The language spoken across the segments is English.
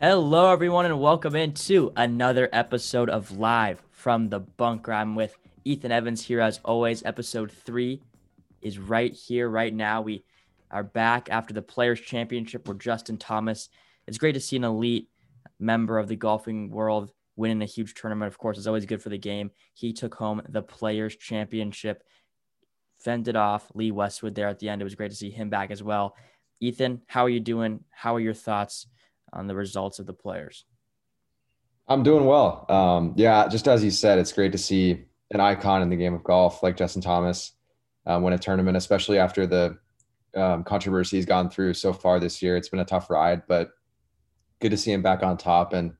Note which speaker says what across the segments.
Speaker 1: Hello, everyone, and welcome into another episode of Live from the Bunker. I'm with Ethan Evans here, as always. Episode three is right here, right now. We are back after the Players' Championship where Justin Thomas. It's great to see an elite member of the golfing world winning a huge tournament. Of course, it's always good for the game. He took home the Players' Championship, fended off Lee Westwood there at the end. It was great to see him back as well. Ethan, how are you doing? How are your thoughts? On the results of the players?
Speaker 2: I'm doing well. Um, yeah, just as you said, it's great to see an icon in the game of golf like Justin Thomas um, win a tournament, especially after the um, controversy he's gone through so far this year. It's been a tough ride, but good to see him back on top. And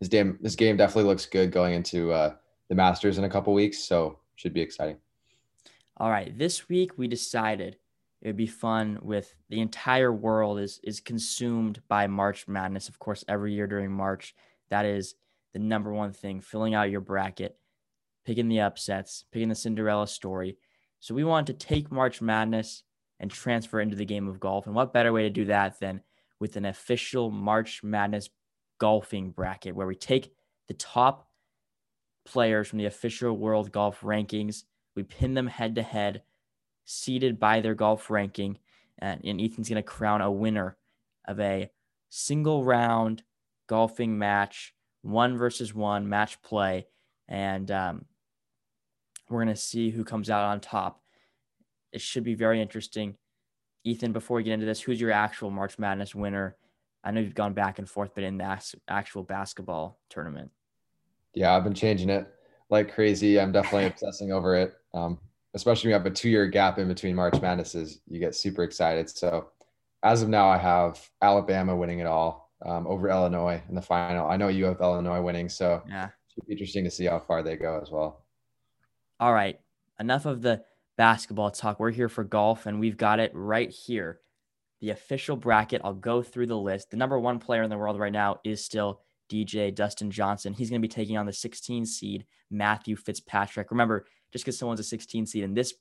Speaker 2: his game, his game definitely looks good going into uh, the Masters in a couple weeks. So should be exciting.
Speaker 1: All right, this week we decided it would be fun with the entire world is is consumed by March Madness. Of course, every year during March, that is the number one thing, filling out your bracket, picking the upsets, picking the Cinderella story. So we wanted to take March Madness and transfer into the game of golf. And what better way to do that than with an official March Madness golfing bracket where we take the top players from the official world golf rankings, we pin them head to head seeded by their golf ranking. And, and Ethan's going to crown a winner of a single round golfing match, one versus one match play. And um, we're going to see who comes out on top. It should be very interesting. Ethan, before we get into this, who's your actual March Madness winner? I know you've gone back and forth, but in the actual basketball tournament.
Speaker 2: Yeah, I've been changing it like crazy. I'm definitely obsessing over it. Um, especially when you have a two year gap in between March Madnesses, you get super excited. So as of now, I have Alabama winning it all um, over Illinois in the final. I know you have Illinois winning, so yeah, be interesting to see how far they go as well.
Speaker 1: All right, enough of the basketball talk. We're here for golf, and we've got it right here. The official bracket. I'll go through the list. The number one player in the world right now is still DJ Dustin Johnson. He's going to be taking on the 16 seed Matthew Fitzpatrick. Remember, just because someone's a 16 seed in this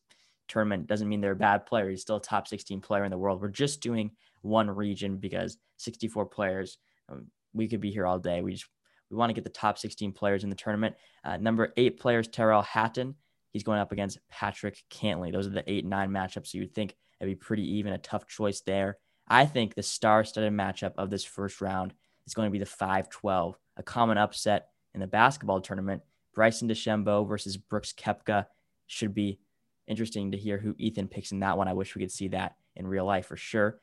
Speaker 1: tournament doesn't mean they're a bad player. He's still a top 16 player in the world. We're just doing one region because 64 players. Um, we could be here all day. We just we want to get the top 16 players in the tournament. Uh, number eight players, Tyrrell Hatton. He's going up against Patrick Cantlay. Those are the eight nine matchups. So you'd think it'd be pretty even, a tough choice there. I think the star-studded matchup of this first round is going to be the 5-12, a common upset in the basketball tournament Bryson DeChambeau versus Brooks Koepka should be interesting to hear who Ethan picks in that one. I wish we could see that in real life for sure.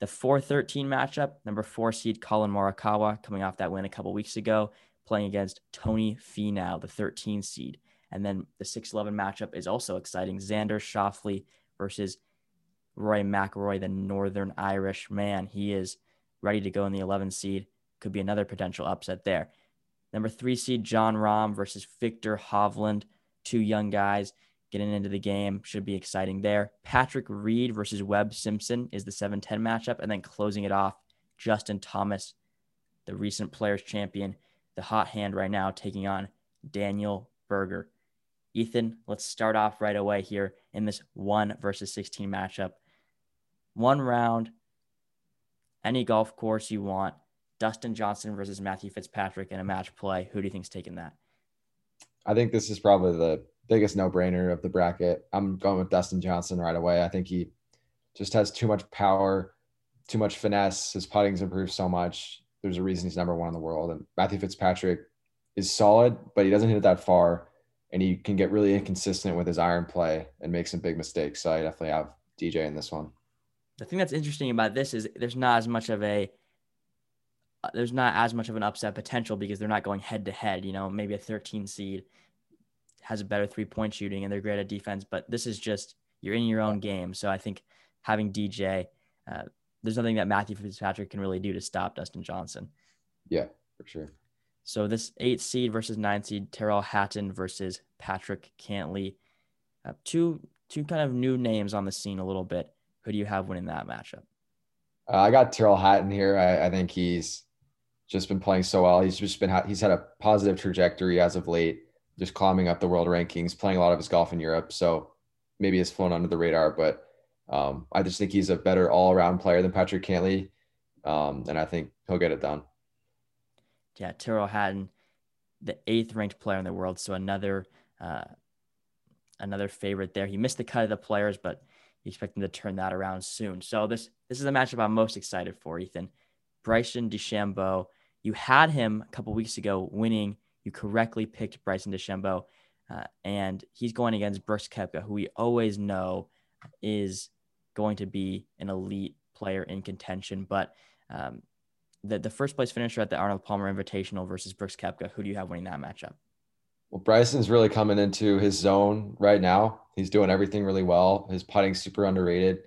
Speaker 1: The 4-13 matchup, number four seed Collin Morikawa coming off that win a couple weeks ago, playing against Tony Finau, the 13 seed. And then the 6-11 matchup is also exciting. Xander Schauffele versus Rory McIlroy, the Northern Irish man. He is ready to go in the 11 seed. Could be another potential upset there. Number three seed Jon Rahm versus Viktor Hovland, two young guys getting into the game. Should be exciting there. Patrick Reed versus Webb Simpson is the 7 10 matchup. And then closing it off, Justin Thomas, the recent players champion, the hot hand right now, taking on Daniel Berger. Ethan, let's start off right away here in this one versus 16 matchup. One round, any golf course you want. Dustin Johnson versus Matthew Fitzpatrick in a match play. Who do you think's taking that?
Speaker 2: I think this is probably the biggest no-brainer of the bracket. I'm going with Dustin Johnson right away. I think he just has too much power, too much finesse. His putting's improved so much. There's a reason he's number one in the world. And Matthew Fitzpatrick is solid, but he doesn't hit it that far, and he can get really inconsistent with his iron play and make some big mistakes. So I definitely have DJ in this one.
Speaker 1: The thing that's interesting about this is there's not as much of a there's not as much of an upset potential because they're not going head to head. You know, maybe a 13 seed has a better three point shooting and they're great at defense, but this is just you're in your own game. So I think having DJ, uh, there's nothing that Matthew Fitzpatrick can really do to stop Dustin Johnson.
Speaker 2: Yeah, for sure.
Speaker 1: So this eight seed versus nine seed, Tyrrell Hatton versus Patrick Cantlay, Uh, two two kind of new names on the scene a little bit. Who do you have winning that matchup?
Speaker 2: Uh, I got Tyrrell Hatton here. I, I think he's just been playing so well. He's just been he's had a positive trajectory as of late, just climbing up the world rankings, playing a lot of his golf in Europe. So maybe it's flown under the radar, but um, I just think he's a better all around player than Patrick Cantlay, um, and I think he'll get it done.
Speaker 1: yeah, Tyrrell Hatton, the eighth ranked player in the world. So another uh, another favorite there. He missed the cut of the players, but you expect him to turn that around soon. So this this is the matchup I'm most excited for, Ethan. Bryson DeChambeau. You had him a couple weeks ago winning. You correctly picked Bryson DeChambeau, uh, and he's going against Brooks Koepka, who we always know is going to be an elite player in contention. But um, the the first place finisher at the Arnold Palmer Invitational versus Brooks Koepka, who do you have winning that matchup?
Speaker 2: Well, Bryson's really coming into his zone right now. He's doing everything really well. His putting's super underrated,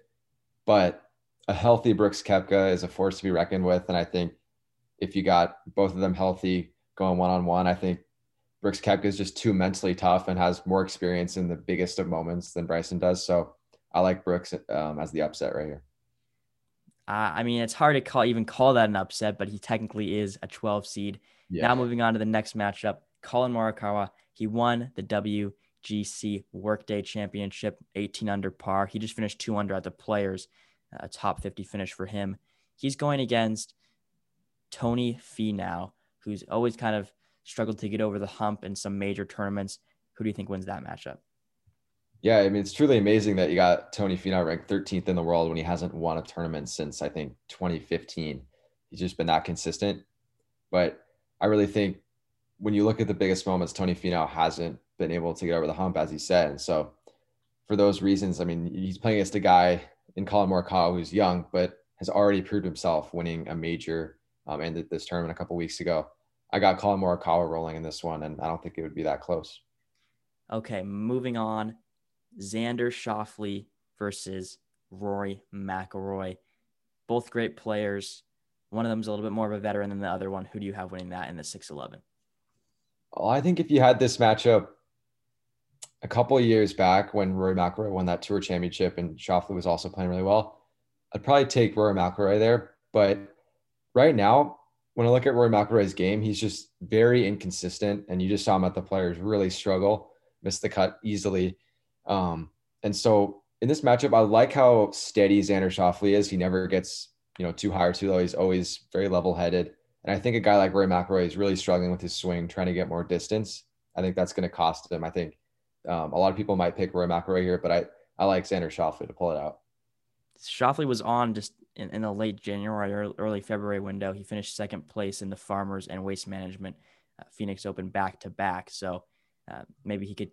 Speaker 2: but a healthy Brooks Koepka is a force to be reckoned with. And I think if you got both of them healthy going one on one, I think Brooks Koepka is just too mentally tough and has more experience in the biggest of moments than Bryson does. So I like Brooks um, as the upset right here.
Speaker 1: Uh, I mean, it's hard to call even call that an upset, but he technically is a 12 seed. Yeah. Now moving on to the next matchup, Collin Morikawa. He won the WGC Workday Championship, 18 under par. He just finished two under at the Players, a top 50 finish for him. He's going against Tony Finau, who's always kind of struggled to get over the hump in some major tournaments. Who do you think wins that matchup?
Speaker 2: Yeah, I mean, it's truly amazing that you got Tony Finau ranked 13th in the world when he hasn't won a tournament since I think 2015. He's just been that consistent. But I really think when you look at the biggest moments, Tony Finau hasn't been able to get over the hump, as he said. And so, for those reasons, I mean, he's playing against a guy in Collin Morikawa who's young, but has already proved himself winning a major um, ended this tournament a couple weeks ago. I got Collin Morikawa rolling in this one, and I don't think it would be that close.
Speaker 1: Okay, moving on. Xander Schauffele versus Rory McIlroy. Both great players. One of them is a little bit more of a veteran than the other one. Who do you have winning that in the 611?
Speaker 2: Well, I think if you had this matchup a couple of years back when Rory McIlroy won that Tour Championship and Schauffele was also playing really well, I'd probably take Rory McIlroy there. But right now, when I look at Rory McIlroy's game, he's just very inconsistent, and you just saw him at the Players really struggle, miss the cut easily. Um, and so in this matchup, I like how steady Xander Schauffele is. He never gets you know too high or too low. He's always very level headed. And I think a guy like Rory McIlroy is really struggling with his swing, trying to get more distance. I think that's going to cost him. I think um, a lot of people might pick Rory McIlroy here, but I I like Xander Schauffele to pull it out.
Speaker 1: Schauffele was on just in, in the late January or early February window. He finished second place in the Farmers and Waste Management uh, Phoenix Open back to back. So uh, maybe he could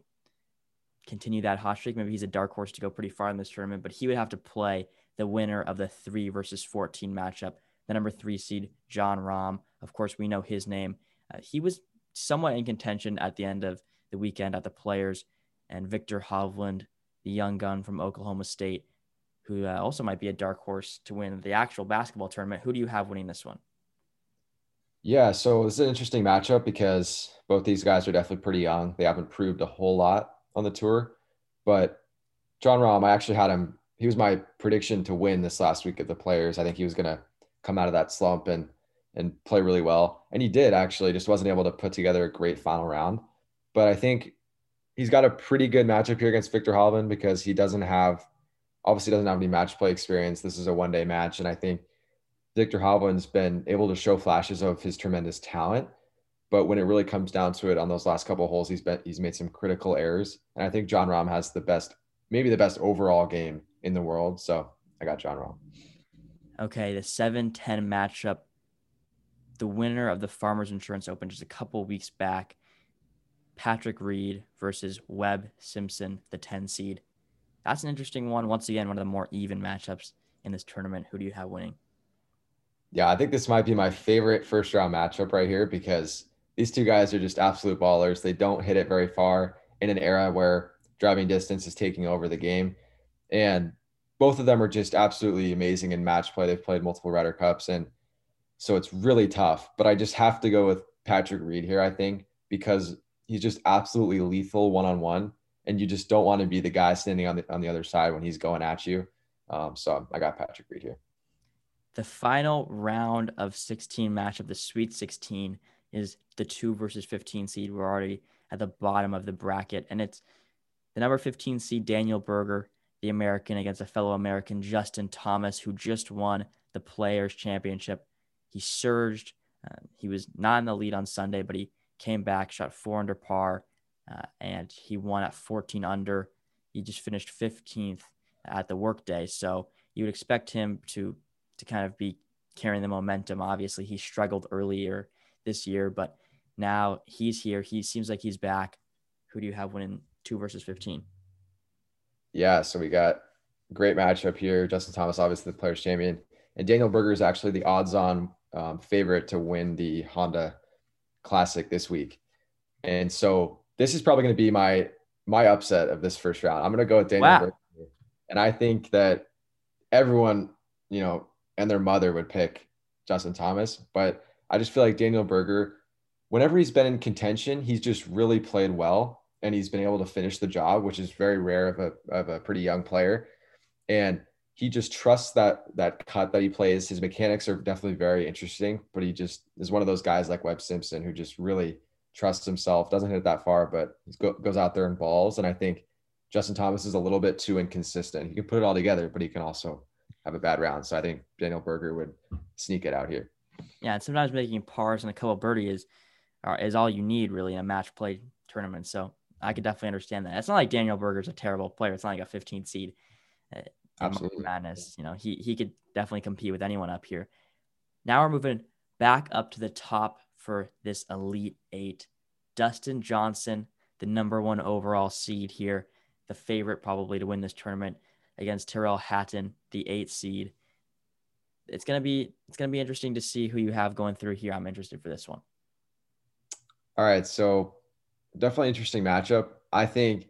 Speaker 1: continue that hot streak. Maybe he's a dark horse to go pretty far in this tournament, but he would have to play the winner of the three versus 14 matchup, the number three seed, Jon Rahm. Of course, we know his name. Uh, he was somewhat in contention at the end of the weekend at the Players, and Viktor Hovland, the young gun from Oklahoma State, who uh, also might be a dark horse to win the actual basketball tournament. Who do you have winning this one?
Speaker 2: Yeah, so this is an interesting matchup because both these guys are definitely pretty young. They haven't proved a whole lot on the tour. But Jon Rahm, I actually had him. He was my prediction to win this last week at the Players. I think he was going to come out of that slump and and play really well, and he did actually. Just wasn't able to put together a great final round. But I think he's got a pretty good matchup here against Viktor Hovland because he doesn't have, obviously doesn't have any match play experience. This is a one day match, and I think Viktor Hovland's been able to show flashes of his tremendous talent. But when it really comes down to it on those last couple holes, he's been he's made some critical errors. And I think Jon Rahm has the best, maybe the best overall game in the world. So I got Jon Rahm.
Speaker 1: Okay, the 7-10 matchup. The winner of the Farmers Insurance Open just a couple weeks back, Patrick Reed versus Webb Simpson, the 10 seed. That's an interesting one. Once again, one of the more even matchups in this tournament. Who do you have winning?
Speaker 2: Yeah, I think this might be my favorite first round matchup right here because these two guys are just absolute ballers. They don't hit it very far in an era where driving distance is taking over the game. And both of them are just absolutely amazing in match play. They've played multiple Ryder Cups. And so it's really tough. But I just have to go with Patrick Reed here, I think, because he's just absolutely lethal one on one. And you just don't want to be the guy standing on the on the other side when he's going at you. Um, so I got Patrick Reed here.
Speaker 1: The final round of 16 match of the Sweet 16 is the two versus 15 seed. We're already at the bottom of the bracket, and it's the number 15 seed Daniel Berger, the American, against a fellow American Justin Thomas, who just won the Players Championship. He surged Uh, he was not in the lead on Sunday, but he came back, shot four under par, uh, and he won at 14 under. He just finished 15th at the workday, so you would expect him to to kind of be carrying the momentum. Obviously, he struggled earlier this year, but now he's here. He seems like he's back. Who do you have winning two versus 15?
Speaker 2: Yeah, so we got great matchup here. Justin Thomas, obviously the players champion, and Daniel Berger is actually the odds-on um, favorite to win the Honda Classic this week. And so this is probably going to be my my upset of this first round. I'm going to go with Daniel wow. Berger, and I think that everyone, you know, and their mother would pick Justin Thomas, but I just feel like Daniel Berger, whenever he's been in contention, he's just really played well and he's been able to finish the job, which is very rare of a of a pretty young player. And he just trusts that that cut that he plays. His mechanics are definitely very interesting, but he just is one of those guys like Webb Simpson who just really trusts himself. Doesn't hit it that far, but he go, goes out there and balls. And I think Justin Thomas is a little bit too inconsistent. He can put it all together, but he can also have a bad round. So I think Daniel Berger would sneak it out here.
Speaker 1: Yeah, and sometimes making pars and a couple birdie is is all you need really in a match play tournament. So I could definitely understand that. It's not like Daniel Berger's a terrible player. It's not like a 15 seed. Uh, Absolutely. Madness. You know, he he could definitely compete with anyone up here. Now we're moving back up to the top for this Elite Eight. Dustin Johnson, the number one overall seed here, the favorite probably to win this tournament against Tyrrell Hatton, the eighth seed. It's gonna be it's gonna be interesting to see who you have going through here. I'm interested for this one.
Speaker 2: All right, so definitely interesting matchup. I think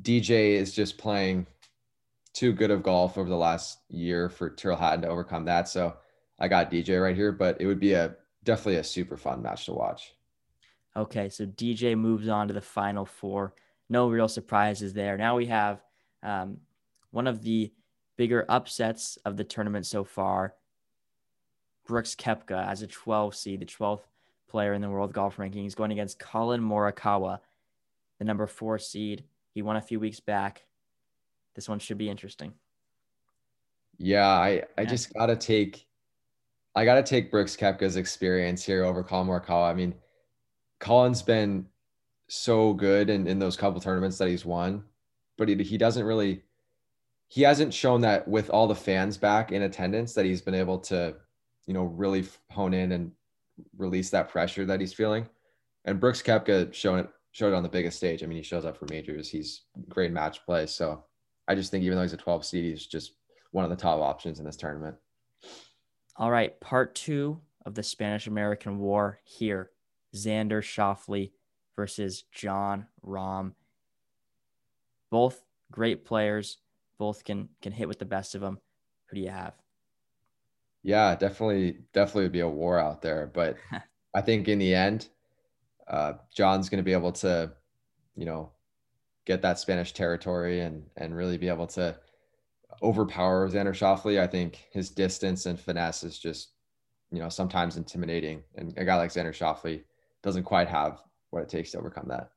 Speaker 2: DJ is just playing too good of golf over the last year for Tyrrell Hatton to overcome that. So I got DJ right here, but it would be a definitely a super fun match to watch.
Speaker 1: Okay, so DJ moves on to the final four. No real surprises there. Now we have um, one of the bigger upsets of the tournament so far. Brooks Koepka as a 12 seed, the 12th player in the world golf rankings, going against Collin Morikawa, the number four seed. He won a few weeks back. This one should be interesting.
Speaker 2: Yeah, I, I yeah. just gotta take I gotta take Brooks Koepka's experience here over Collin Morikawa. I mean, Collin's been so good in, in those couple tournaments that he's won, but he, he doesn't really he hasn't shown that with all the fans back in attendance that he's been able to, you know, really hone in and release that pressure that he's feeling. And Brooks Koepka showing it showed it on the biggest stage. I mean, he shows up for majors. He's great match play. So I just think even though he's a 12 seed, he's just one of the top options in this tournament.
Speaker 1: All right, part two of the Spanish American War here. Xander Schauffele versus Jon Rahm. Both great players both can can hit with the best of them. Who do you have?
Speaker 2: Yeah, definitely, definitely would be a war out there. But I think in the end, uh, John's going to be able to, you know, get that Spanish territory and and really be able to overpower Xander Schauffele. I think his distance and finesse is just, you know, sometimes intimidating. And a guy like Xander Schauffele doesn't quite have what it takes to overcome that.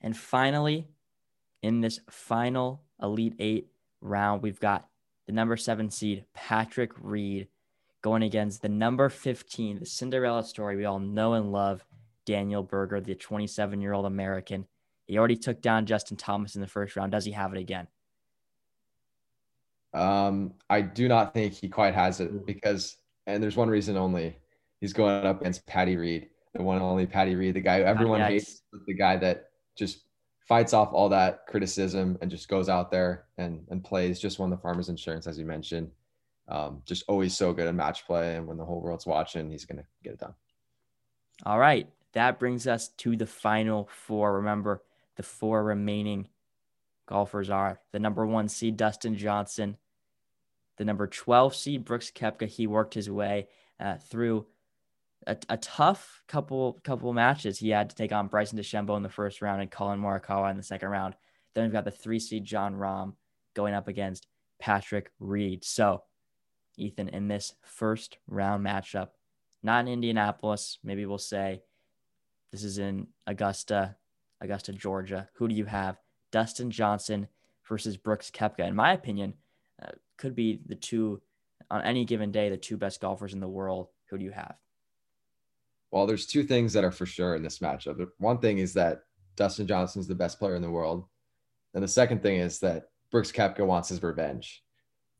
Speaker 1: And finally, in this final Elite Eight round, we've got the number seven seed, Patrick Reed, going against the number 15, the Cinderella story we all know and love, Daniel Berger, the 27 year old American. He already took down Justin Thomas in the first round. Does he have it again?
Speaker 2: Um, I do not think he quite has it because, and there's one reason only. He's going up against Patty Reed, the one and only Patty Reed, the guy who everyone hates, the guy that just fights off all that criticism and just goes out there and, and plays. Just won the Farmers Insurance, as you mentioned. Um, just always so good at match play. And when the whole world's watching, he's going to get it done.
Speaker 1: All right. That brings us to the final four. Remember, the four remaining golfers are the number one seed, Dustin Johnson, the number 12 seed, Brooks Koepka. He worked his way uh, through a, a tough couple couple matches. He had to take on Bryson DeChambeau in the first round and Collin Morikawa in the second round. Then we've got the three seed Jon Rahm going up against Patrick Reed. So, Ethan, in this first round matchup, not in Indianapolis, maybe we'll say this is in Augusta, Augusta, Georgia. Who do you have? Dustin Johnson versus Brooks Koepka. In my opinion, uh, could be the two on any given day, the two best golfers in the world. Who do you have?
Speaker 2: Well, there's two things that are for sure in this matchup. One thing is that Dustin Johnson is the best player in the world. And the second thing is that Brooks Koepka wants his revenge.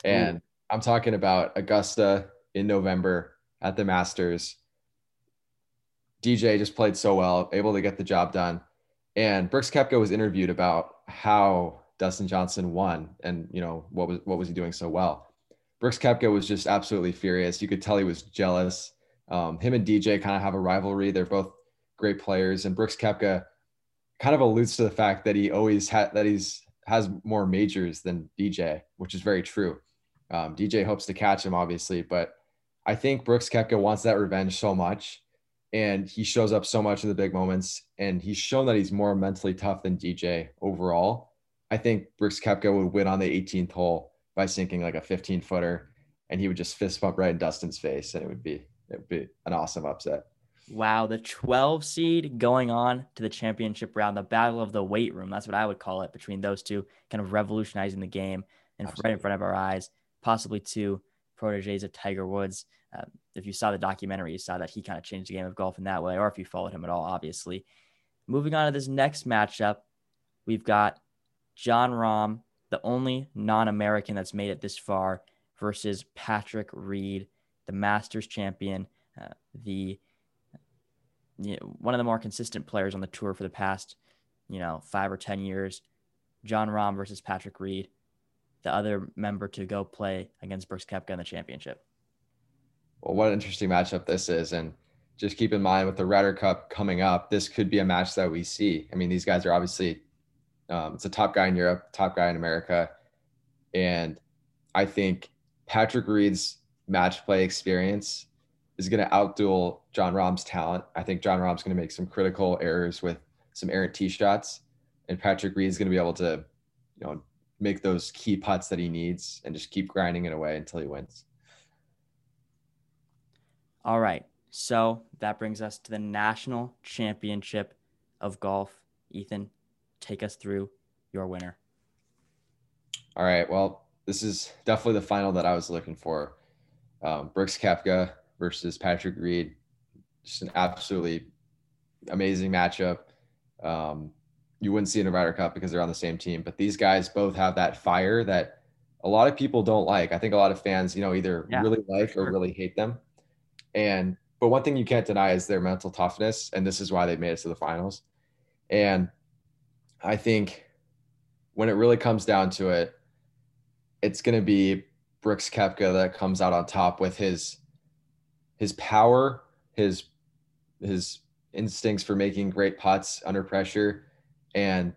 Speaker 2: And Ooh. I'm talking about Augusta in November at the Masters. DJ just played so well, able to get the job done. And Brooks Koepka was interviewed about how Dustin Johnson won and you know what was what was he doing so well. Brooks Koepka was just absolutely furious. You could tell he was jealous. Um, him and DJ kind of have a rivalry. They're both great players, and Brooks Koepka kind of alludes to the fact that he always had that he's has more majors than DJ, which is very true. Um, DJ hopes to catch him, obviously, but I think Brooks Koepka wants that revenge so much, and he shows up so much in the big moments, and he's shown that he's more mentally tough than DJ overall. I think Brooks Koepka would win on the 18th hole by sinking like a 15 footer, and he would just fist bump right in Dustin's face, and it would be it would be an awesome upset.
Speaker 1: Wow, the 12 seed going on to the championship round, the battle of the weight room. That's what I would call it between those two, kind of revolutionizing the game and right in front of our eyes, possibly two proteges of Tiger Woods. Uh, if you saw the documentary, you saw that he kind of changed the game of golf in that way, or if you followed him at all, obviously. Moving on to this next matchup, we've got Jon Rahm, the only non American that's made it this far, versus Patrick Reed, the Masters champion, uh, the you know, one of the more consistent players on the tour for the past, you know, five or 10 years. Jon Rahm versus Patrick Reed, the other member to go play against Brooks Koepka in the championship.
Speaker 2: Well, what an interesting matchup this is. And just keep in mind with the Ryder Cup coming up, this could be a match that we see. I mean, these guys are obviously, um, it's a top guy in Europe, top guy in America. And I think Patrick Reed's match play experience is going to outduel Jon Rahm's talent. I think Jon Rahm's going to make some critical errors with some errant tee shots, and Patrick Reed is going to be able to, you know, make those key putts that he needs and just keep grinding it away until he wins.
Speaker 1: All right. So that brings us to the national championship of golf. Ethan, take us through your winner.
Speaker 2: All right. Well, this is definitely the final that I was looking for. Um, Brooks Koepka versus Patrick Reed. Just an absolutely amazing matchup. Um, you wouldn't see in a Ryder Cup because they're on the same team, but these guys both have that fire that a lot of people don't like. I think a lot of fans, you know, either yeah, really like sure. or really hate them. And but one thing you can't deny is their mental toughness, and this is why they made it to the finals. And I think when it really comes down to it, it's going to be Brooks Koepka that comes out on top with his his power, his his instincts for making great putts under pressure, and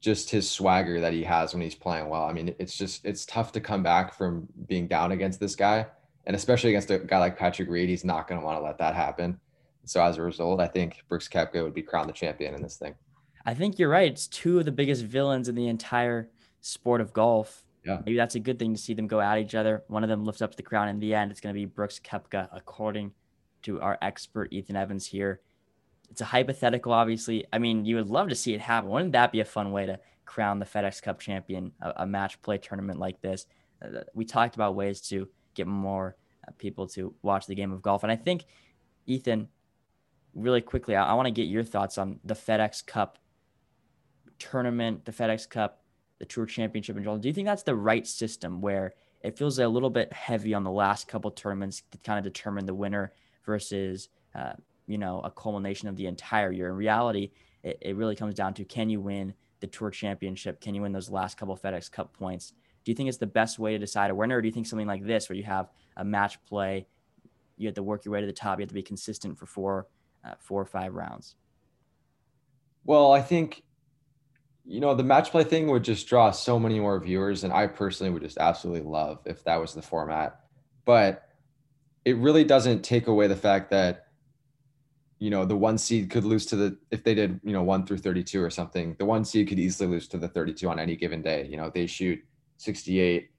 Speaker 2: just his swagger that he has when he's playing well. I mean, it's just it's tough to come back from being down against this guy, and especially against a guy like Patrick Reed, he's not going to want to let that happen. So as a result, I think Brooks Koepka would be crowned the champion in this thing.
Speaker 1: I think you're right. It's two of the biggest villains in the entire sport of golf
Speaker 2: yeah.
Speaker 1: Maybe that's a good thing to see them go at each other. One of them lifts up the crown. In the end, it's going to be Brooks Koepka, according to our expert Ethan Evans here. It's a hypothetical, obviously. I mean, you would love to see it happen. Wouldn't that be a fun way to crown the FedEx Cup champion, a, a match play tournament like this? Uh, we talked about ways to get more uh, people to watch the game of golf. And I think, Ethan, really quickly, I, I want to get your thoughts on the FedEx Cup tournament, the FedEx Cup the Tour Championship in general. Do you think that's the right system where it feels a little bit heavy on the last couple tournaments to kind of determine the winner versus, uh, you know, a culmination of the entire year? In reality, it, it really comes down to can you win the Tour Championship? Can you win those last couple FedEx Cup points? Do you think it's the best way to decide a winner, or do you think something like this, where you have a match play, you have to work your way to the top, you have to be consistent for four, uh, four or five rounds?
Speaker 2: Well, I think you know, the match play thing would just draw so many more viewers. And I personally would just absolutely love if that was the format. But it really doesn't take away the fact that, you know, the one seed could lose to the, if they did, you know, one through 32 or something, the one seed could easily lose to the 32 on any given day. You know, they shoot 68,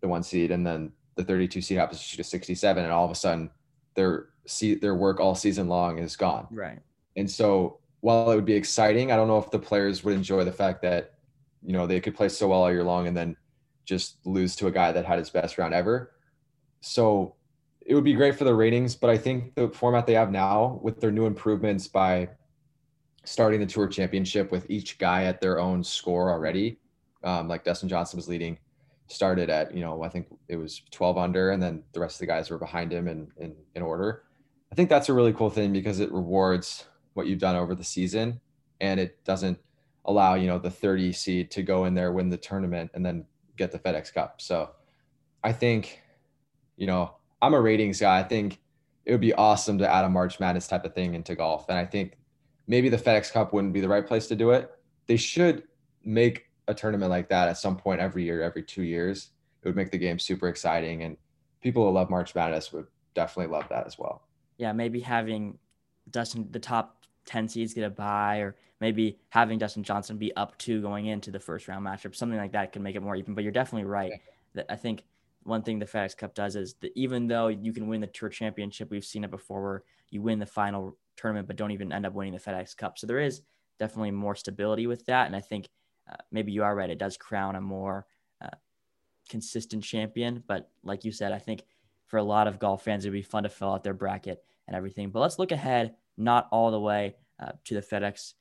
Speaker 2: the one seed, and then the 32 seed happens to shoot a 67, and all of a sudden their see their work all season long is gone.
Speaker 1: Right.
Speaker 2: And so while it would be exciting, I don't know if the players would enjoy the fact that, you know, they could play so well all year long and then just lose to a guy that had his best round ever. So it would be great for the ratings, but I think the format they have now with their new improvements by starting the tour championship with each guy at their own score already, um, like Dustin Johnson was leading, started at, you know, I think it was 12 under, and then the rest of the guys were behind him in, in, in order. I think that's a really cool thing because it rewards what you've done over the season and it doesn't allow, you know, the 30 seed to go in there, win the tournament, and then get the FedEx Cup. So I think, you know, I'm a ratings guy. I think it would be awesome to add a March Madness type of thing into golf. And I think maybe the FedEx Cup wouldn't be the right place to do it. They should make a tournament like that at some point every year, every two years. It would make the game super exciting. And people who love March Madness would definitely love that as well.
Speaker 1: Yeah, maybe having Dustin, the top 10 seeds get a bye, or maybe having Dustin Johnson be up two going into the first round matchup, something like that can make it more even. But you're definitely right. That I think one thing the FedEx Cup does is that even though you can win the Tour Championship, we've seen it before where you win the final tournament but don't even end up winning the FedEx Cup. So there is definitely more stability with that, and I think uh, maybe you are right. It does crown a more uh, consistent champion. But like you said, I think for a lot of golf fans, it'd be fun to fill out their bracket and everything. But let's look ahead, not all the way uh, to the FedEx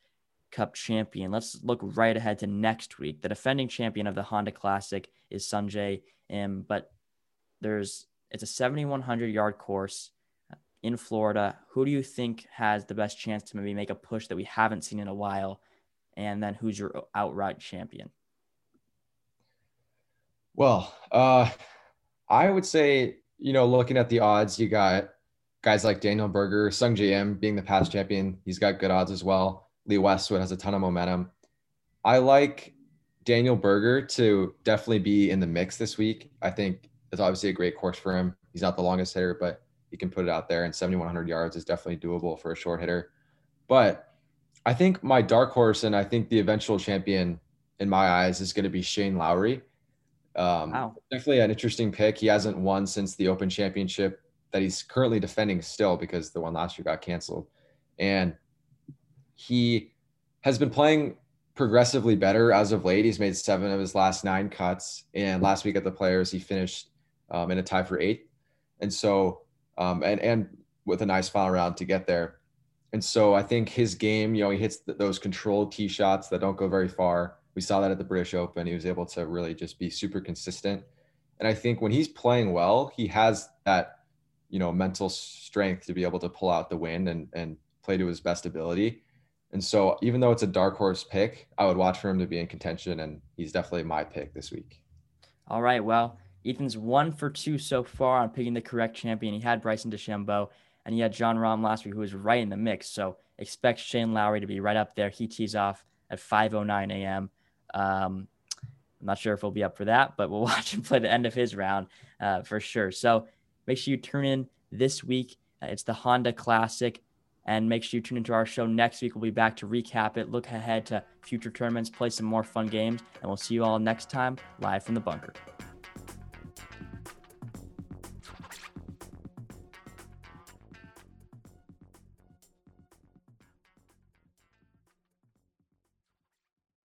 Speaker 1: Cup champion. Let's look right ahead to next week. The defending champion of the Honda Classic is Sungjae Im, but there's it's a 7100 yard course uh, in Florida. Who do you think has the best chance to maybe make a push that we haven't seen in a while? And then who's your outright champion?
Speaker 2: Well, uh, I would say, you know, looking at the odds, you got guys like Daniel Berger, Sungjae Im being the past champion. He's got good odds as well. Lee Westwood has a ton of momentum. I like Daniel Berger to definitely be in the mix this week. I think it's obviously a great course for him. He's not the longest hitter, but he can put it out there, and 7,100 yards is definitely doable for a short hitter. But I think my dark horse, and I think the eventual champion in my eyes, is going to be Shane Lowry. Um, wow. Definitely an interesting pick. He hasn't won since the Open Championship that he's currently defending still because the one last year got canceled. And he has been playing progressively better as of late. He's made seven of his last nine cuts. And last week at the Players, he finished um, in a tie for eighth. And so, um, and, and with a nice final round to get there. And so I think his game, you know, he hits th- those controlled tee shots that don't go very far. We saw that at the British Open. He was able to really just be super consistent. And I think when he's playing well, he has that, you know, mental strength to be able to pull out the win and, and play to his best ability. And so, even though it's a dark horse pick, I would watch for him to be in contention, and he's definitely my pick this week.
Speaker 1: All right. Well, Ethan's one for two so far on picking the correct champion. He had Bryson DeChambeau, and he had Jon Rahm last week, who was right in the mix. So expect Shane Lowry to be right up there. He tees off at 5:09 a.m. Um, I'm not sure if he'll be up for that, but we'll watch him play the end of his round uh, for sure. So make sure you tune in this week. Uh, it's the Honda Classic. And make sure you tune into our show next week. We'll be back to recap it, look ahead to future tournaments, play some more fun games, and we'll see you all next time live from the bunker.